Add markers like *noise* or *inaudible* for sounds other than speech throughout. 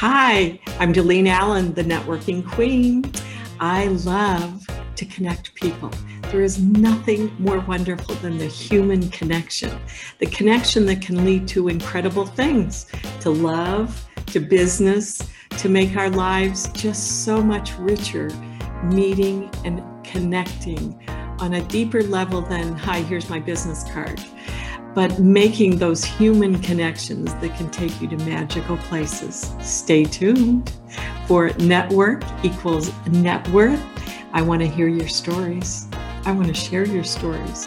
Hi, I'm Delene Allen, the networking queen. I love to connect people. There is nothing more wonderful than the human connection, the connection that can lead to incredible things, to love, to business, to make our lives just so much richer, meeting and connecting on a deeper level than, hi, here's my business card but making those human connections that can take you to magical places. Stay tuned for Network equals Net Worth. I want to hear your stories. I want to share your stories.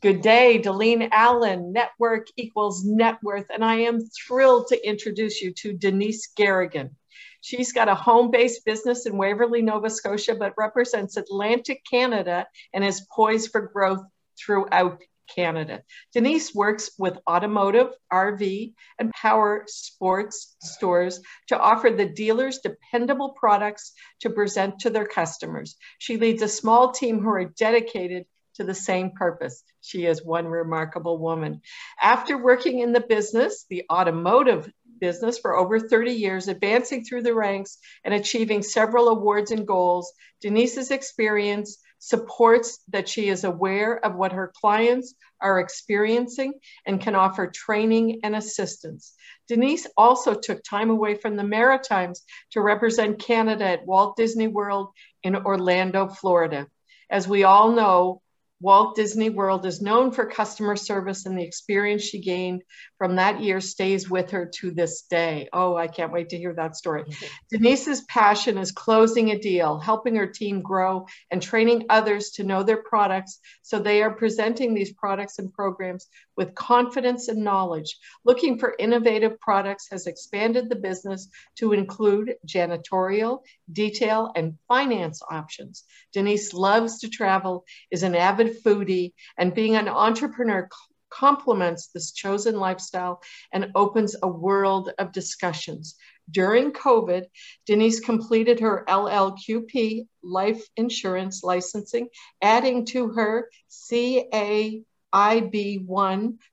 Good day, Delene Allen. Network equals net worth. And I am thrilled to introduce you to Denise Garrigan. She's got a home based business in Waverly, Nova Scotia, but represents Atlantic Canada and is poised for growth throughout Canada. Denise works with automotive, RV, and power sports stores to offer the dealers dependable products to present to their customers. She leads a small team who are dedicated to the same purpose. She is one remarkable woman. After working in the business, the automotive business for over 30 years, advancing through the ranks and achieving several awards and goals, Denise's experience supports that she is aware of what her clients are experiencing and can offer training and assistance. Denise also took time away from the Maritimes to represent Canada at Walt Disney World in Orlando, Florida. As we all know, Walt Disney World is known for customer service, and the experience she gained from that year stays with her to this day. Oh, I can't wait to hear that story. Denise's passion is closing a deal, helping her team grow, and training others to know their products so they are presenting these products and programs with confidence and knowledge. Looking for innovative products has expanded the business to include janitorial, detail, and finance options. Denise loves to travel, is an avid foodie, and being an entrepreneur complements this chosen lifestyle and opens a world of discussions. During COVID, Denise completed her LLQP life insurance licensing, adding to her CAIB1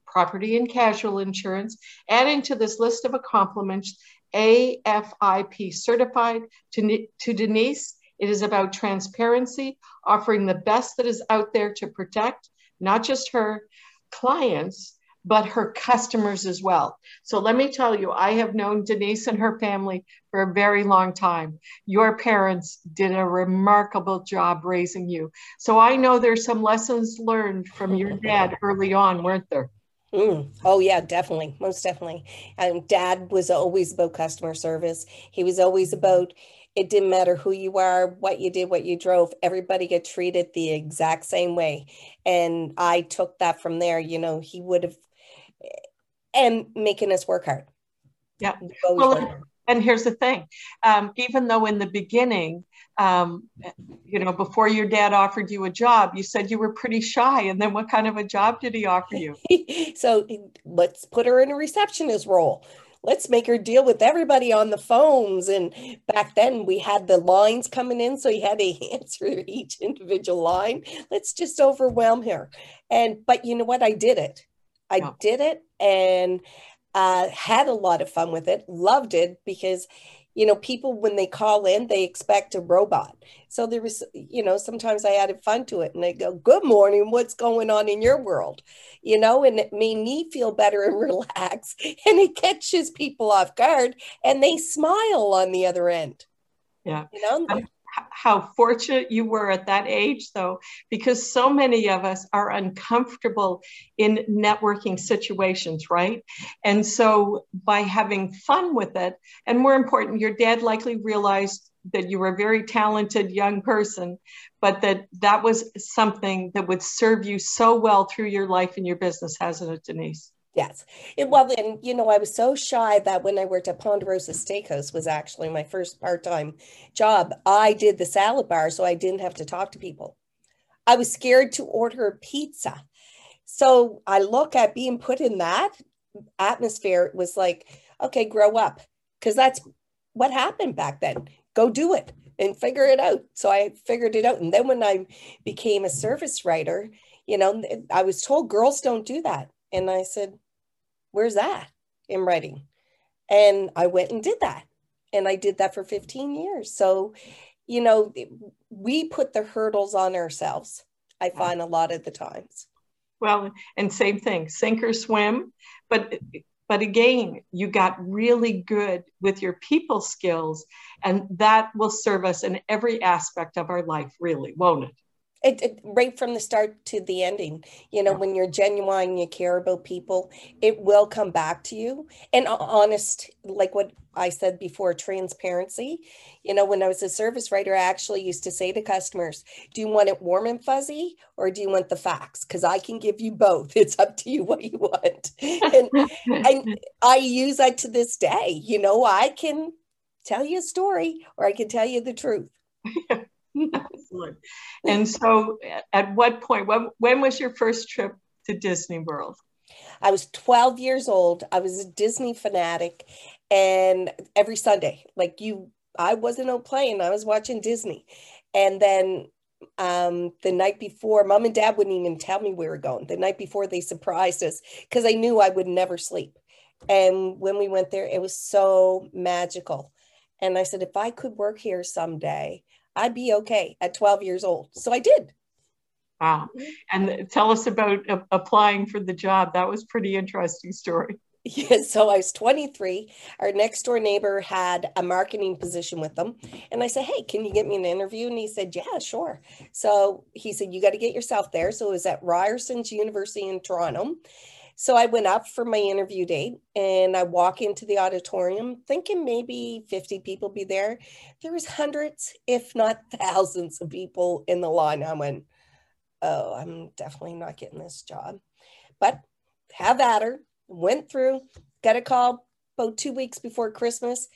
property and casual insurance, adding to this list of accomplishments AFIP certified. To, to Denise, it is about transparency, offering the best that is out there to protect not just her, clients, but her customers as well. So let me tell you, I have known Denise and her family for a very long time. Your parents did a remarkable job raising you. So I know there's some lessons learned from your dad early on, weren't there? Mm. Oh yeah, definitely, most definitely. And Dad was always about customer service. He was always about it didn't matter who you are, what you did, what you drove, everybody get treated the exact same way. And I took that from there. You know, he would have, and making us work hard. Yeah. Well, and here's the thing um, even though in the beginning, um, you know, before your dad offered you a job, you said you were pretty shy. And then what kind of a job did he offer you? *laughs* so let's put her in a receptionist role let's make her deal with everybody on the phones. And back then we had the lines coming in, so you had to *laughs* answer each individual line. Let's just overwhelm her. And but you know what? I did it. I yeah. did it and uh, had a lot of fun with it. Loved it because you know, people when they call in, they expect a robot. So there was, you know, sometimes I added fun to it and they go, Good morning, what's going on in your world? You know, and it made me feel better and *laughs* relax. And it catches people off guard and they smile on the other end. Yeah. You know, how fortunate you were at that age, though, because so many of us are uncomfortable in networking situations, right? And so by having fun with it, and more important, your dad likely realized that you were a very talented young person, but that that was something that would serve you so well through your life and your business, hasn't it, Denise? Yes. It, well, and you know, I was so shy that when I worked at Ponderosa Steakhouse was actually my first part-time job. I did the salad bar, so I didn't have to talk to people. I was scared to order pizza. So I look at being put in that atmosphere. It was like, okay, grow up. Because that's what happened back then. Go do it and figure it out. So I figured it out. And then when I became a service writer, you know, I was told girls don't do that. And I said, Where's that in writing? And I went and did that. And I did that for 15 years. So, you know, we put the hurdles on ourselves, I find a lot of the times. Well, and same thing, sink or swim. But but again, you got really good with your people skills, and that will serve us in every aspect of our life, really, won't it? It, it, right from the start to the ending you know when you're genuine you care about people it will come back to you. And honest like what i said before transparency. You know when i was a service writer i actually used to say to customers do you want it warm and fuzzy or do you want the facts? Because i can give you both. *laughs* It's up to you what you want. And, and *laughs* i use that to this day. You know i can tell you a story or i can tell you the truth *laughs* Excellent. And so, at what point, when, when was your first trip to Disney World? I was 12 years old. I was a Disney fanatic. And every Sunday, like you, I wasn't out playing, I was watching Disney. And then um, the night before, mom and dad wouldn't even tell me we were going. The night before, they surprised us because they knew I would never sleep. And when we went there, it was so magical. And I said, if I could work here someday, I'd be okay at 12 years old. So I did. Wow. And tell us about uh, applying for the job. That was pretty interesting story. *laughs* Yeah, so I was 23. Our next door neighbor had a marketing position with them. And I said, Hey, can you get me an interview? And he said, Yeah, sure. So he said, You got to get yourself there. So it was at Ryerson's University in Toronto. So I went up for my interview date and I walk into the auditorium thinking maybe 50 people be there. There was hundreds, if not *laughs* thousands of people in the line. I went, oh, I'm definitely not getting this job. But have at her, went through, got a call about two weeks before Christmas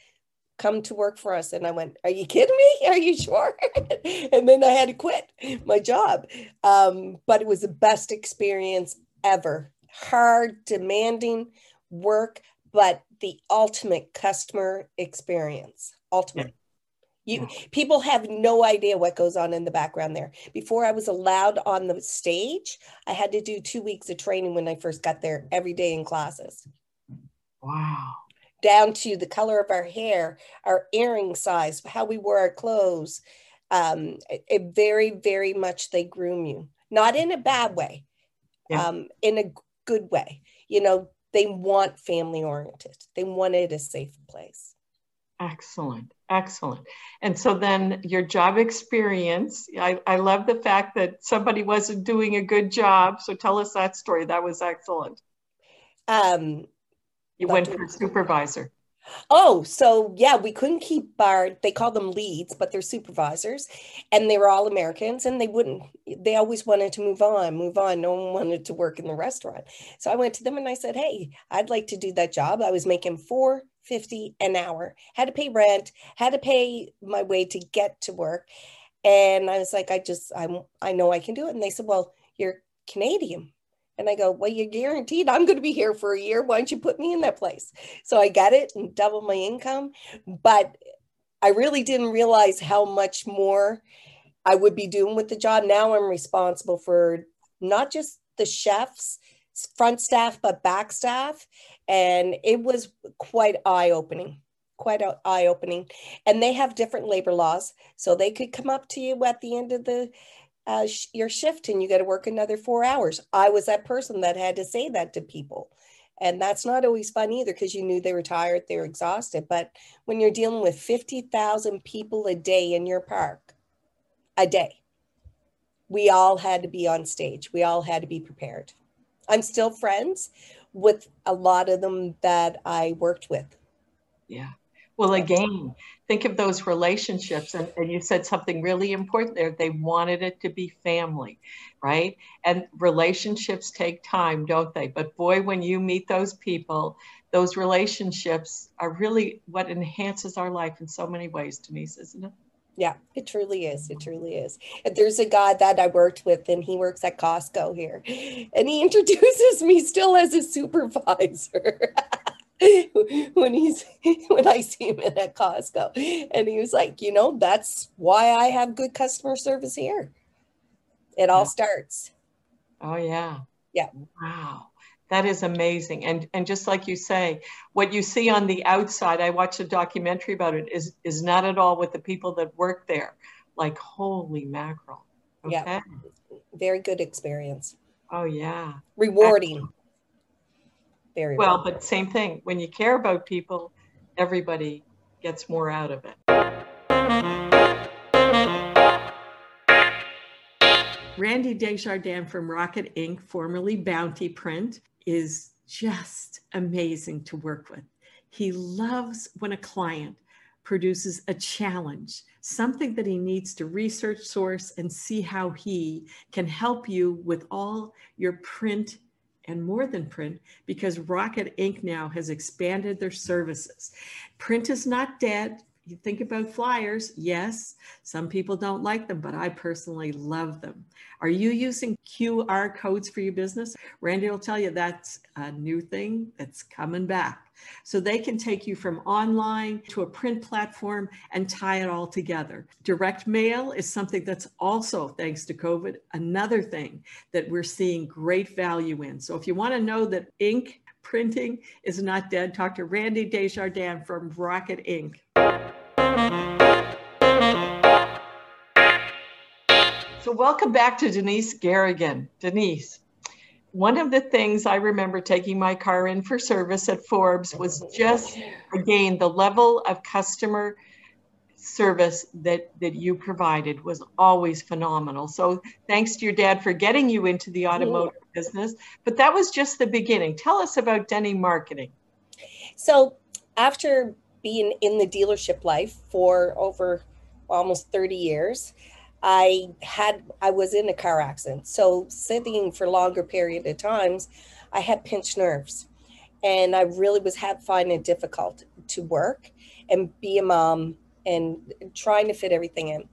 come to work for us. And I went, Are you kidding me? *laughs* Are you sure? *laughs* and then I had to quit my job. Um, but it was the best experience ever hard, demanding work, but the ultimate customer experience. Ultimate. You people have no idea what goes on in the background there. Before I was allowed on the stage, I had to do two weeks of training when I first got there every day in classes. Wow. Down to the color of our hair, our earring size, how we wore our clothes. Um, it, it very, very much they groom you, not in a bad way, yeah. um, in a good way. You know, they want family oriented. They wanted a safe place. Excellent. Excellent. And so then your job experience, I, I love the fact that somebody wasn't doing a good job. So tell us that story. That was excellent. Um, you went for supervisor. Oh, so yeah, we couldn't keep our, they call them leads, but they're supervisors. And they were all Americans and they wouldn't, they always wanted to move on, move on. No one wanted to work in the restaurant. So I went to them and I said, Hey, I'd like to do that job. I was making 450 an hour, had to pay rent, had to pay my way to get to work. And I was like, I just, I'm, I know I can do it. And they said, Well, you're Canadian. And I go, Well, you're guaranteed I'm going to be here for a year. Why don't you put me in that place? So I got it and doubled my income. But I really didn't realize how much more I would be doing with the job. Now I'm responsible for not just the chefs, front staff, but back staff. And it was quite eye opening quite eye opening. And they have different labor laws. So they could come up to you at the end of the uh, sh- your shift and you got to work another four hours. I was that person that had to say that to people. And that's not always fun either because you knew they were tired, they were exhausted. But when you're dealing with 50,000 people a day in your park, a day, we all had to be on stage. We all had to be prepared. I'm still friends with a lot of them that I worked with. Yeah. Well, again, think of those relationships. And, and, you said something really important there. They wanted it to be family, right? And relationships take time, don't they? But boy, when you meet those people, those relationships are really what enhances our life in so many ways, Denise, isn't it? Yeah, it truly is. It truly is. And there's a guy that I worked with, and he works at Costco here, and he *laughs* introduces me still as a supervisor. *laughs* *laughs* when he's *laughs* when I see him at Costco. And he was like, you know, that's why I have good customer service here. It all yeah. starts. Oh yeah. Yeah. Wow. That is amazing. And and just like you say, what you see on the outside, I watched a documentary about it, is is not at all with the people that work there. Like holy mackerel. Okay. Yeah. Very good experience. Oh yeah. Rewarding. Very well, but same thing. When you care about people, everybody gets more out of it. Randy Desjardins from Rocket Ink, formerly Bounty Print, is just amazing to work with. He loves when a client produces a challenge, something that he needs to research, source, and see how he can help you with all your print and more than print because Rocket Ink now has expanded their services. Print is not dead you think about flyers, yes, some people don't like them, but I personally love them. Are you using QR codes for your business? Randy will tell you that's a new thing that's coming back. So they can take you from online to a print platform and tie it all together. Direct mail is something that's also, thanks to COVID, another thing that we're seeing great value in. So if you want to know that ink printing is not dead, talk to Randy Desjardins from Rocket Ink. So, welcome back to Denise Garrigan. Denise, one of the things I remember taking my car in for service at Forbes was just, again, the level of customer service that, that you provided was always phenomenal. So, thanks to your dad for getting you into the automotive yeah. business. But that was just the beginning. Tell us about Denny Marketing. So, after being in the dealership life for over almost 30 years, I had I was in a car accident. So sitting for longer period of times, I had pinched nerves. And I really was had finding it difficult to work and be a mom and trying to fit everything in.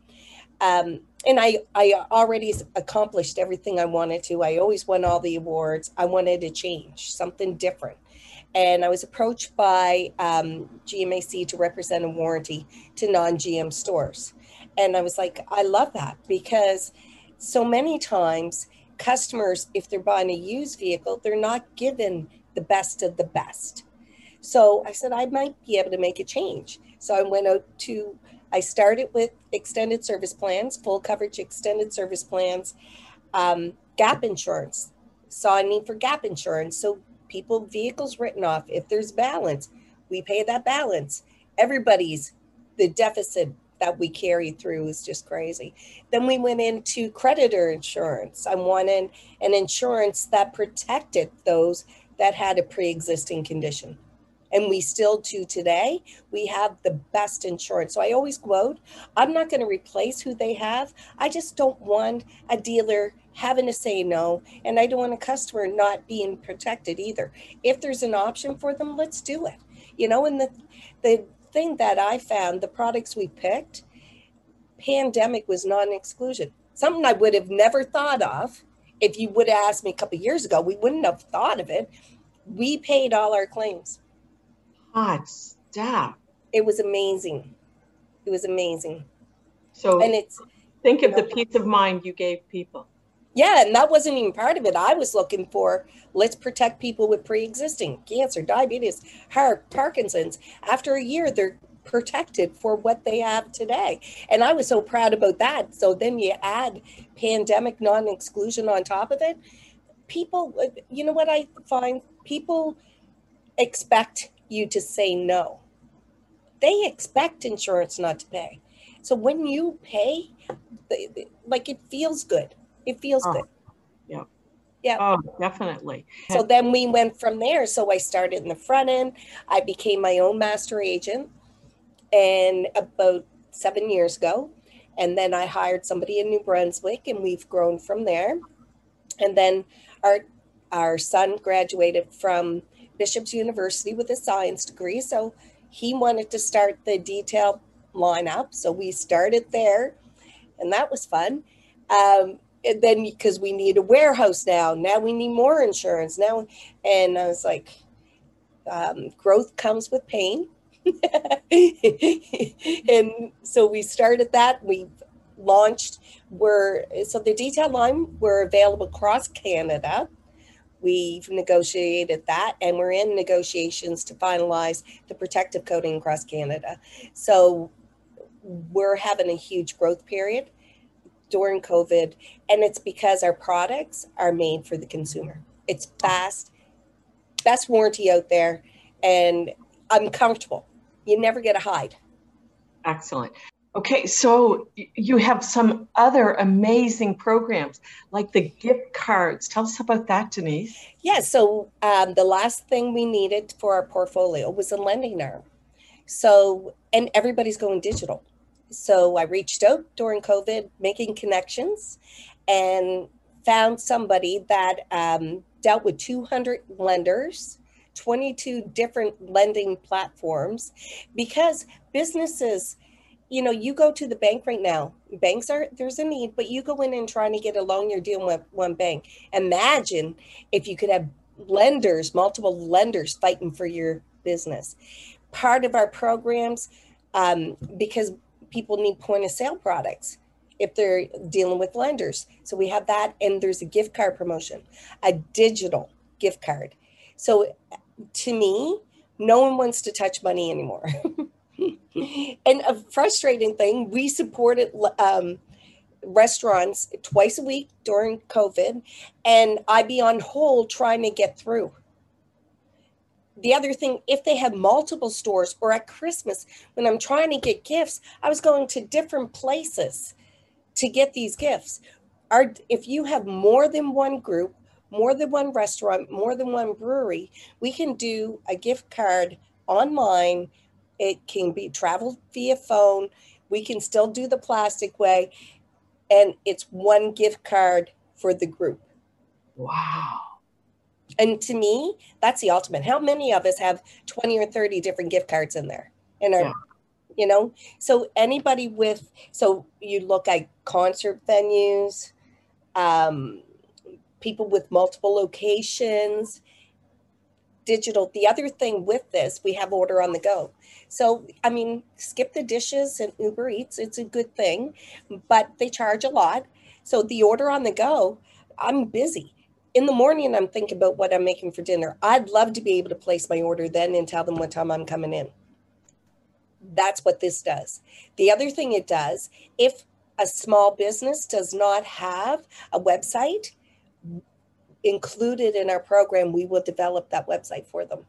Um, and I, I already accomplished everything I wanted to. I always won all the awards. I wanted to change something different. And I was approached by um, GMAC to represent a warranty to non GM stores. And I was like, I love that because so many times customers, if they're buying a used vehicle, they're not given the best of the best. So I said, I might be able to make a change. So I went out to, I started with extended service plans, full coverage extended service plans, um, gap insurance. Saw a need for gap insurance. So people, vehicles written off, if there's balance, we pay that balance. Everybody's the deficit that we carry through is just crazy. Then we went into creditor insurance. I wanted an insurance that protected those that had a pre existing condition. And we still do today. We have the best insurance. So I always quote I'm not going to replace who they have. I just don't want a dealer having to say no. And I don't want a customer not being protected either. If there's an option for them, let's do it. You know, and the, the thing that I found the products we picked, pandemic was non exclusion. Something I would have never thought of. If you would have asked me a couple years ago, we wouldn't have thought of it. We paid all our claims. Hot stuff. It was amazing. It was amazing. So and it's think of the peace of mind you gave people. Yeah, and that wasn't even part of it. I was looking for let's protect people with pre-existing cancer, diabetes, heart, Parkinson's. After a year, they're protected for what they have today. And I was so proud about that. So then you add pandemic non-exclusion on top of it. People, uh, you know what I find? People expect you to say no. They expect insurance not to pay. So when you pay, like it feels good it feels oh, good. Yeah. Yeah. Oh, definitely. So then we went from there. So I started in the front end. I became my own master agent and about seven years ago. And then I hired somebody in New Brunswick and we've grown from there. And then our our son graduated from Bishop's University with a science degree. So he wanted to start the detail lineup. So we started there and that was fun. Um, and then because we need a warehouse now now we need more insurance now and i was like um, growth comes with pain *laughs* and so we started that we launched we're so the detail line we're available across canada We've negotiated that, and we're in negotiations to finalize the protective coating across Canada. So we're having a huge growth period during COVID, and it's because our products are made for the consumer. It's fast, best warranty out there, and I'm comfortable. You never get a hide. Excellent. Okay, so you have some other amazing programs like the gift cards. Tell us about that, Denise. Yeah, so um, the last thing we needed for our portfolio was a lending arm. So, and everybody's going digital. So I reached out during COVID, making connections, and found somebody that um, dealt with 200 lenders 22 different lending platforms because businesses you know, you go to the bank right now. Banks are there's a need, but you go in and trying to get a loan, you're dealing with one bank. Imagine if you could have lenders, multiple lenders fighting for your business. Part of our programs, um, because people need point of sale products if they're dealing with lenders. So we have that, and there's a gift card promotion, a digital gift card. So to me, no one wants to touch money anymore. *laughs* and a frustrating thing, we supported um, restaurants twice a week during COVID, and I'd be on hold trying to get through. The other thing, if they have multiple stores or at Christmas, when I'm trying to get gifts, I was going to different places to get these gifts. Our, if you have more than one group, more than one restaurant, more than one brewery, we can do a gift card online it can be traveled via phone. We can still do the plastic way. And it's one gift card for the group. Wow. And to me, that's the ultimate. How many of us have 20 or 30 different gift cards in there? In our, yeah. you know, so anybody with, so you look at concert venues, um, people with multiple locations, digital. The other thing with this, we have order on the go. So, I mean, skip the dishes and Uber Eats, it's a good thing, but they charge a lot. So, the order on the go, I'm busy. In the morning, I'm thinking about what I'm making for dinner. I'd love to be able to place my order then and tell them what time I'm coming in. That's what this does. The other thing it does, if a small business does not have a website included in our program, we will develop that website for them.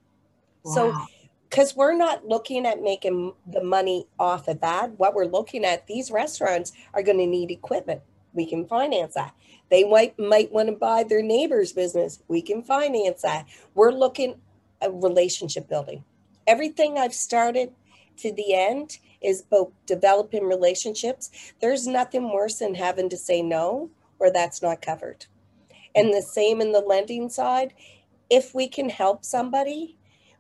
Wow. So because we're not looking at making the money off of that. What we're looking at, these restaurants are going to need equipment. We can finance that. They might might want to buy their neighbor's business. We can finance that. We're looking at relationship building. Everything I've started to the end is both developing relationships. There's nothing worse than having to say no or that's not covered. And the same in the lending side. If we can help somebody,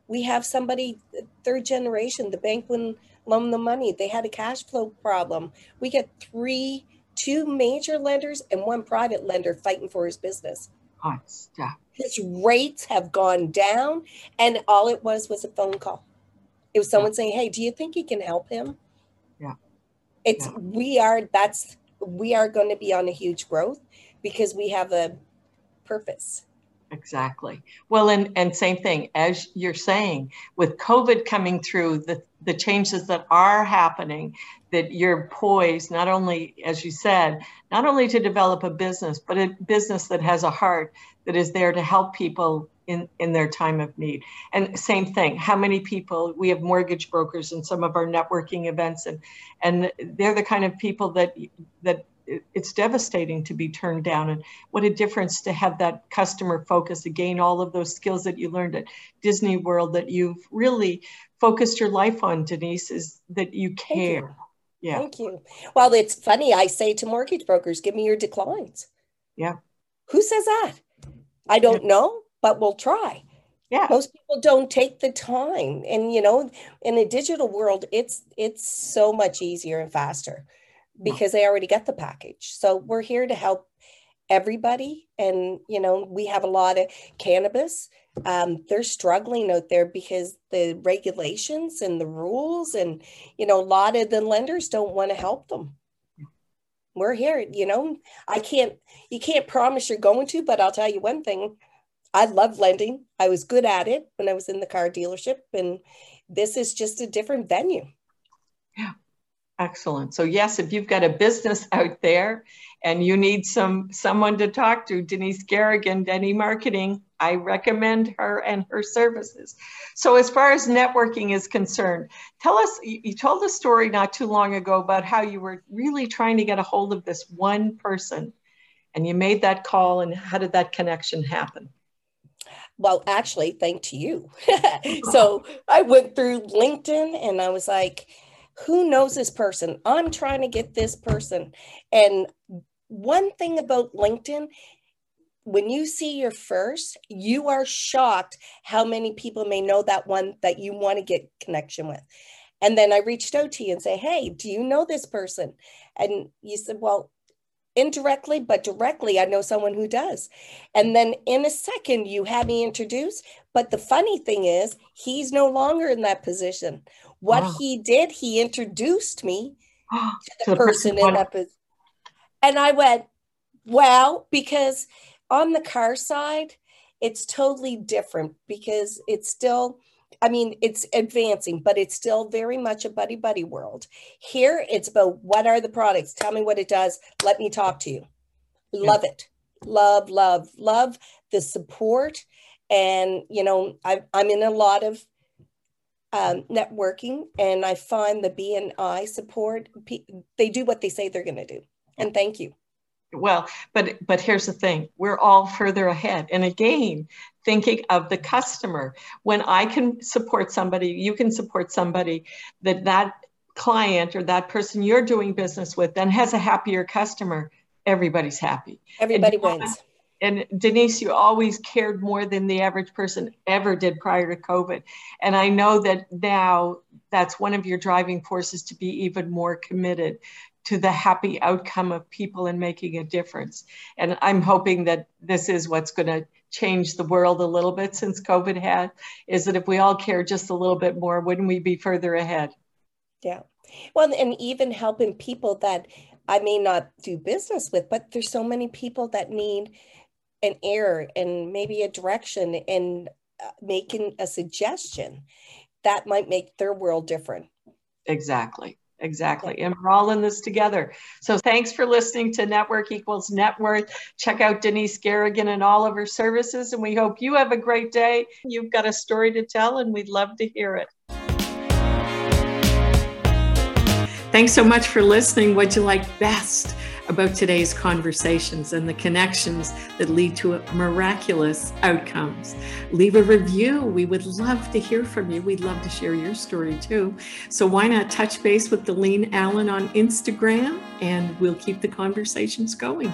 we have somebody third generation the bank wouldn't loan the money they had a cash flow problem we get three two major lenders and one private lender fighting for his business hot stuff his rates have gone down and all it was was a phone call it was someone yeah. saying hey do you think he can help him yeah it's yeah. we are that's we are going to be on a huge growth because we have a purpose Exactly. Well, and, and same thing as you're saying, with COVID coming through, the, the changes that are happening, that you're poised, not only, as you said, not only to develop a business, but a business that has a heart that is there to help people in, in their time of need. And same thing, how many people, we have mortgage brokers in some of our networking events, and, and they're the kind of people that, that it's devastating to be turned down and what a difference to have that customer focus again all of those skills that you learned at disney world that you've really focused your life on denise is that you care Thank you. yeah Thank you. Well, it's funny. I say to mortgage brokers, give me your declines. Yeah. Who says that? I don't yeah. know, but we'll try. Yeah. Most people don't take the time. And you know, in a digital world, it's it's so much easier and faster because they already get the package. So we're here to help everybody. And, you know, we have a lot of cannabis. Um, they're struggling out there because the regulations and the rules, and, you know, a lot of the lenders don't want to help them. We're here, you know, I can't, you can't promise you're going to, but I'll tell you one thing I love lending. I was good at it when I was in the car dealership, and this is just a different venue. Yeah. Excellent. So yes, if you've got a business *laughs* out there and you need some someone to talk to, Denise Garrigan, Denny Marketing, I recommend her and her services. So as far as networking is concerned, tell us you told a story not too long ago about how you were really trying to get a hold of this one person and you made that call and how did that connection happen? Well, actually, thank to you. *laughs* so I went through LinkedIn and I was like, who knows this person? I'm trying to get this person. And one thing about LinkedIn, when you see your first, you are shocked how many people may know that one that you want to get connection with. And then I reached out to you and say, Hey, do you know this person? And you said, Well, indirectly, but directly, I know someone who does. And then in a second, you had me introduced. But the funny thing is, he's no longer in that position. What wow. he did, he introduced me *gasps* to the person in that position. And I went, well, because on the car side, it's totally different because it's still, I mean, it's advancing, but it's still very much a buddy buddy world. Here, it's about what are the products? Tell me what it does. Let me talk to you. Love yeah. it. Love, love, love the support. And, you know, I, I'm in a lot of um, networking and I find the BNI support, they do what they say they're going to do. And thank you. Well, but but here's the thing: we're all further ahead. And again, thinking of the customer. When I can support somebody, you can support somebody that that client or that person you're doing business with then has a happier customer. Everybody's happy. Everybody wins and Denise, you always cared more than the average person ever did prior to COVID. And I know that now that's one of your driving forces to be even more committed to the happy outcome of people and making a difference. And I'm hoping that this is what's going to change the world a little bit since COVID had, is that if we all care just a little bit more, wouldn't we be further ahead? Yeah. Well, and even helping people that I may not do business with, but there's so many people that need an error and maybe a direction and uh, making a suggestion that might make their world different. Exactly. Exactly. And we're all in this together. So thanks for listening to Network Equals Net Worth. Check out Denise Garrigan and all of her services. And we hope you have a great day. You've got a story to tell, and we'd love to hear it. Thanks so much for listening. What'd you like best? About today's conversations and the connections that lead to miraculous outcomes. Leave a review. We would love to hear from you. We'd love to share your story too. So why not touch base with Delene Allen on Instagram and we'll keep the conversations going.